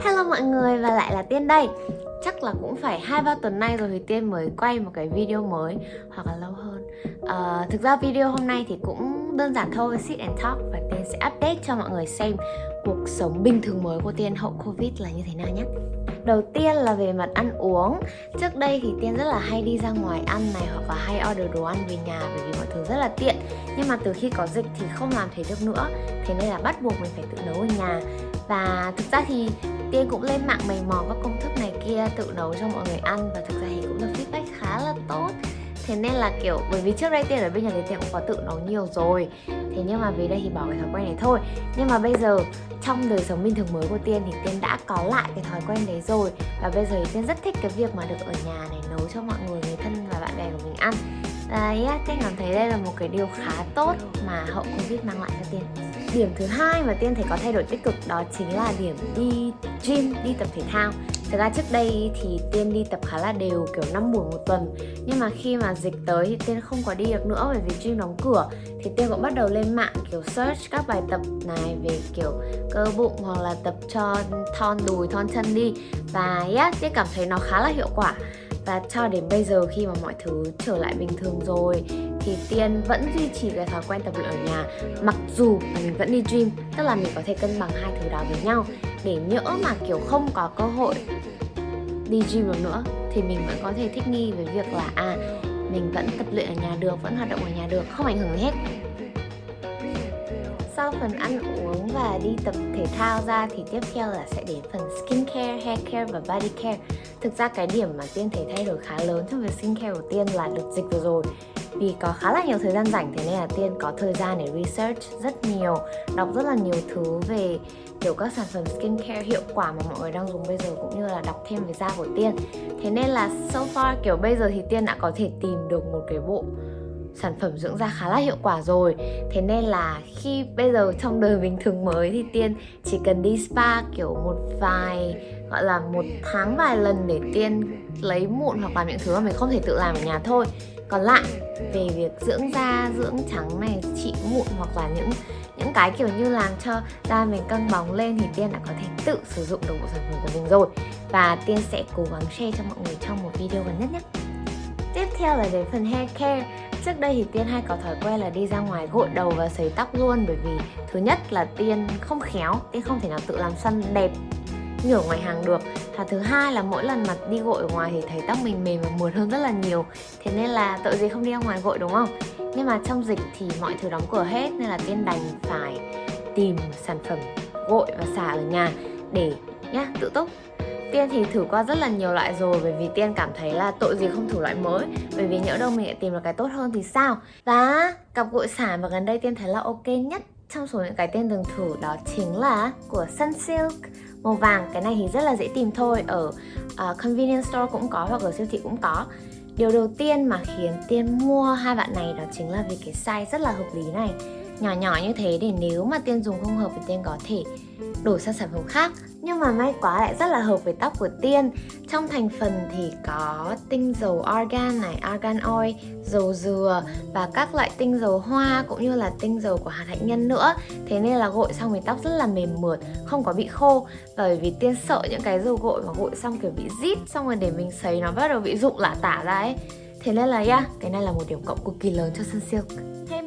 Hello mọi người và lại là Tiên đây. Chắc là cũng phải hai ba tuần nay rồi thì Tiên mới quay một cái video mới Hoặc là lâu hơn. À, Thực ra video hôm nay thì cũng đơn giản thôi Sit and talk và Tiên sẽ update cho mọi người xem Cuộc sống bình thường mới của Tiên hậu Covid là như thế nào nhé. Đầu tiên là về mặt ăn uống. Trước đây thì Tiên rất là hay đi ra ngoài ăn này Hoặc là hay order đồ ăn về nhà Bởi vì mọi thứ rất là tiện. Nhưng mà từ khi có dịch thì không làm thế được nữa. Thế nên là bắt buộc mình phải tự nấu ở nhà. Và thực ra thì tiên cũng lên mạng mày mò các công thức này kia tự nấu cho mọi người ăn và thực ra thì cũng được feedback khá là tốt thế nên là, kiểu, bởi vì trước đây tiên ở bên nhà thì tiền cũng có tự nấu nhiều rồi. Thế nhưng mà về đây thì bỏ cái thói quen này thôi. Nhưng mà bây giờ, trong đời sống bình thường mới của tiên thì tiên đã có lại cái thói quen đấy rồi. Và bây giờ thì tiên rất thích cái việc mà được ở nhà này, nấu cho mọi người người thân và bạn bè của mình ăn. Và tiên cảm thấy đây là một cái điều khá tốt mà hậu covid mang lại cho tiên điểm thứ hai mà tiên thấy có thay đổi tích cực đó chính là điểm đi gym, đi tập thể thao thực ra trước đây thì tiên đi tập khá là đều kiểu 5 buổi một tuần. Nhưng mà khi mà dịch tới thì tiên không có đi được nữa bởi vì gym đóng cửa. Thì tiên cũng bắt đầu lên mạng kiểu search các bài tập này về kiểu cơ bụng hoặc là tập cho thon đùi thon chân đi. Và yeah, tiên cảm thấy nó khá là hiệu quả và cho đến bây giờ khi mà mọi thứ trở lại bình thường rồi, thì tiên vẫn duy trì cái thói quen tập luyện ở nhà. Mặc dù là mình vẫn đi gym, tức là mình có thể cân bằng hai thứ đó với nhau. Để nhỡ mà, kiểu, không có cơ hội đi gym được nữa, thì mình vẫn có thể thích nghi với việc là à mình vẫn tập luyện ở nhà được, vẫn hoạt động ở nhà được, không ảnh hưởng gì hết phần ăn uống và đi tập thể thao ra thì tiếp theo là sẽ đến phần skincare, hair care và body care. Thực ra cái điểm mà Tiên thấy thay đổi khá lớn trong việc skincare của Tiên là được dịch vừa rồi vì có khá là nhiều thời gian rảnh thế nên là tiên có thời gian để research rất nhiều đọc rất là nhiều thứ về kiểu các sản phẩm skincare hiệu quả mà mọi người đang dùng bây giờ cũng như là đọc thêm về da của tiên thế nên là so far kiểu bây giờ thì tiên đã có thể tìm được một cái bộ sản phẩm dưỡng da khá là hiệu quả rồi. Thế nên là khi bây giờ trong đời bình thường mới thì tiên chỉ cần đi spa kiểu một vài, gọi là một tháng vài lần để tiên lấy mụn hoặc là những thứ mà mình không thể tự làm ở nhà thôi. Còn lại, về việc dưỡng da, dưỡng trắng này, trị mụn hoặc là những những cái kiểu như làm cho da mình cân bóng lên thì tiên đã có thể tự sử dụng được bộ sản phẩm của mình rồi. Và tiên sẽ cố gắng share cho mọi người trong một video gần nhất nhé. Tiếp theo là đến phần hair care trước đây thì tiên hay có thói quen là đi ra ngoài gội đầu và sấy tóc luôn, bởi vì thứ nhất là tiên không khéo, tiên không thể nào tự làm săn đẹp như ở ngoài hàng được. Và thứ hai là mỗi lần mà đi gội ở ngoài thì thấy tóc mình mềm và mượt hơn rất là nhiều, thế nên là tội gì không đi ra ngoài gội, đúng không? Nhưng mà trong dịch thì mọi thứ đóng cửa hết, nên là tiên đành phải tìm sản phẩm gội và xả ở nhà để nhá, tự túc. Tiên thì thử qua rất là nhiều loại rồi bởi vì Tiên cảm thấy là tội gì không thử loại mới. Bởi vì nhỡ đâu mình lại tìm được cái tốt hơn thì sao? Và cặp gội xả mà gần đây Tiên thấy là ok nhất trong số những cái Tiên từng thử đó chính là của Sunsilk màu vàng cái này thì rất là dễ tìm thôi ở uh, convenience store cũng có hoặc ở siêu thị cũng có. Điều đầu tiên mà khiến tiên mua hai bạn này đó chính là vì cái size rất là hợp lý này nhỏ nhỏ như thế để nếu mà tiên dùng không hợp thì tiên có thể đổi sang sản phẩm khác. Nhưng mà may quá lại rất là hợp với tóc của Tiên. Trong thành phần thì có tinh dầu argan này, argan oil, dầu dừa và các loại tinh dầu hoa cũng như là tinh dầu của hạt hạnh nhân nữa. Thế nên là gội xong thì tóc rất là mềm mượt, không có bị khô. Bởi vì Tiên sợ những cái dầu gội mà gội xong kiểu bị rít xong rồi để mình sấy nó bắt đầu bị rụng lạ tả ra ấy. Thế nên là yeah, cái này là một điểm cộng cực kỳ lớn cho Sunsilk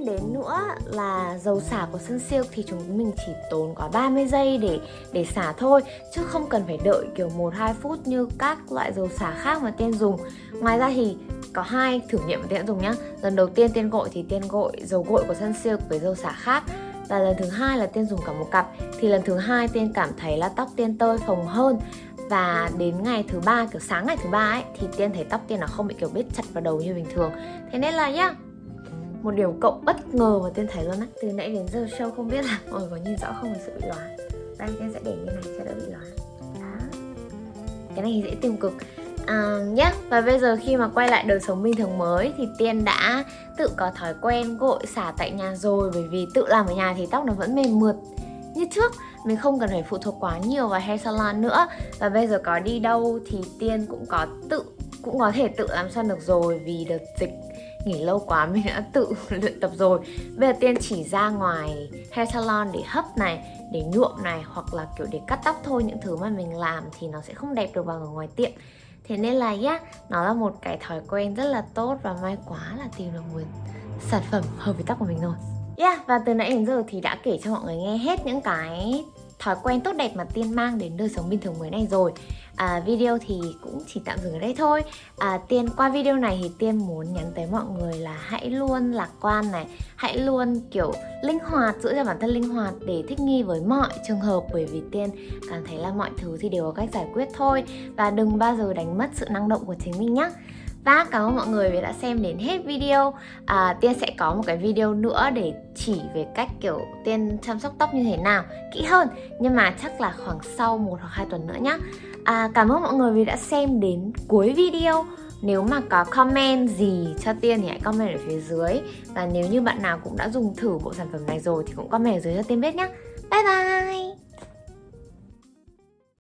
Đến nữa là dầu xả của Sunsilk thì chúng mình chỉ tốn có 30 giây để để xả thôi, Chứ không cần phải đợi kiểu 1-2 phút như các loại dầu xả khác mà Tiên dùng. Ngoài ra thì có hai thử nghiệm mà Tiên dùng nhá. Lần đầu tiên Tiên gội thì Tiên gội dầu gội của Sunsilk với dầu xả khác, và lần thứ hai là tiên dùng cả một cặp. Thì lần thứ hai tiên cảm thấy là tóc tiên tơi phồng hơn, và đến ngày thứ ba, kiểu sáng ngày thứ ba ấy, thì tiên thấy tóc tiên nó không bị kiểu bết chặt vào đầu như bình thường. Thế nên là nhá một điều cộng bất ngờ mà tiên thấy luôn á. Từ nãy đến giờ show không biết là mọi người có nhìn rõ không về sự bị lóa đây tiên sẽ để như này cho đỡ bị lóa đó. Cái này thì dễ tìm cực. À, yeah. Và bây giờ khi mà quay lại đời sống bình thường mới thì Tiên đã tự có thói quen gội xả tại nhà rồi Bởi vì tự làm ở nhà thì tóc nó vẫn mềm mượt như trước. Mình không cần phải phụ thuộc quá nhiều vào hair salon nữa. Và bây giờ có đi đâu thì tiên cũng có tự cũng có thể tự làm săn được rồi vì đợt dịch nghỉ lâu quá mình đã tự luyện tập rồi. Bây giờ tiên chỉ ra ngoài hair salon để hấp này, để nhuộm này, hoặc là kiểu để cắt tóc thôi, những thứ mà mình làm thì nó sẽ không đẹp được bằng ở ngoài tiệm. Thế nên là nhá, nó là một cái thói quen rất là tốt và may quá là tìm được một sản phẩm hợp với tóc của mình rồi. Yeah, và từ nãy đến giờ thì đã kể cho mọi người nghe hết những cái thói quen tốt đẹp mà tiên mang đến đời sống bình thường mới này rồi. À, video thì cũng chỉ tạm dừng ở đây thôi. À, tiên qua video này thì tiên muốn nhắn tới mọi người là hãy luôn lạc quan này hãy luôn kiểu linh hoạt giữ cho bản thân linh hoạt để thích nghi với mọi trường hợp. Bởi vì tiên cảm thấy là mọi thứ thì đều có cách giải quyết thôi. Và đừng bao giờ đánh mất sự năng động của chính mình nhé và cảm ơn mọi người vì đã xem đến hết video. À, Tiên sẽ có một cái video nữa để chỉ về cách kiểu Tiên chăm sóc tóc như thế nào kỹ hơn. Nhưng mà chắc là khoảng sau một hoặc hai tuần nữa nhé à, Cảm ơn mọi người vì đã xem đến cuối video. Nếu mà có comment gì cho Tiên thì hãy comment ở phía dưới. Và nếu như bạn nào cũng đã dùng thử bộ sản phẩm này rồi thì cũng comment ở dưới cho Tiên biết nhé Bye bye!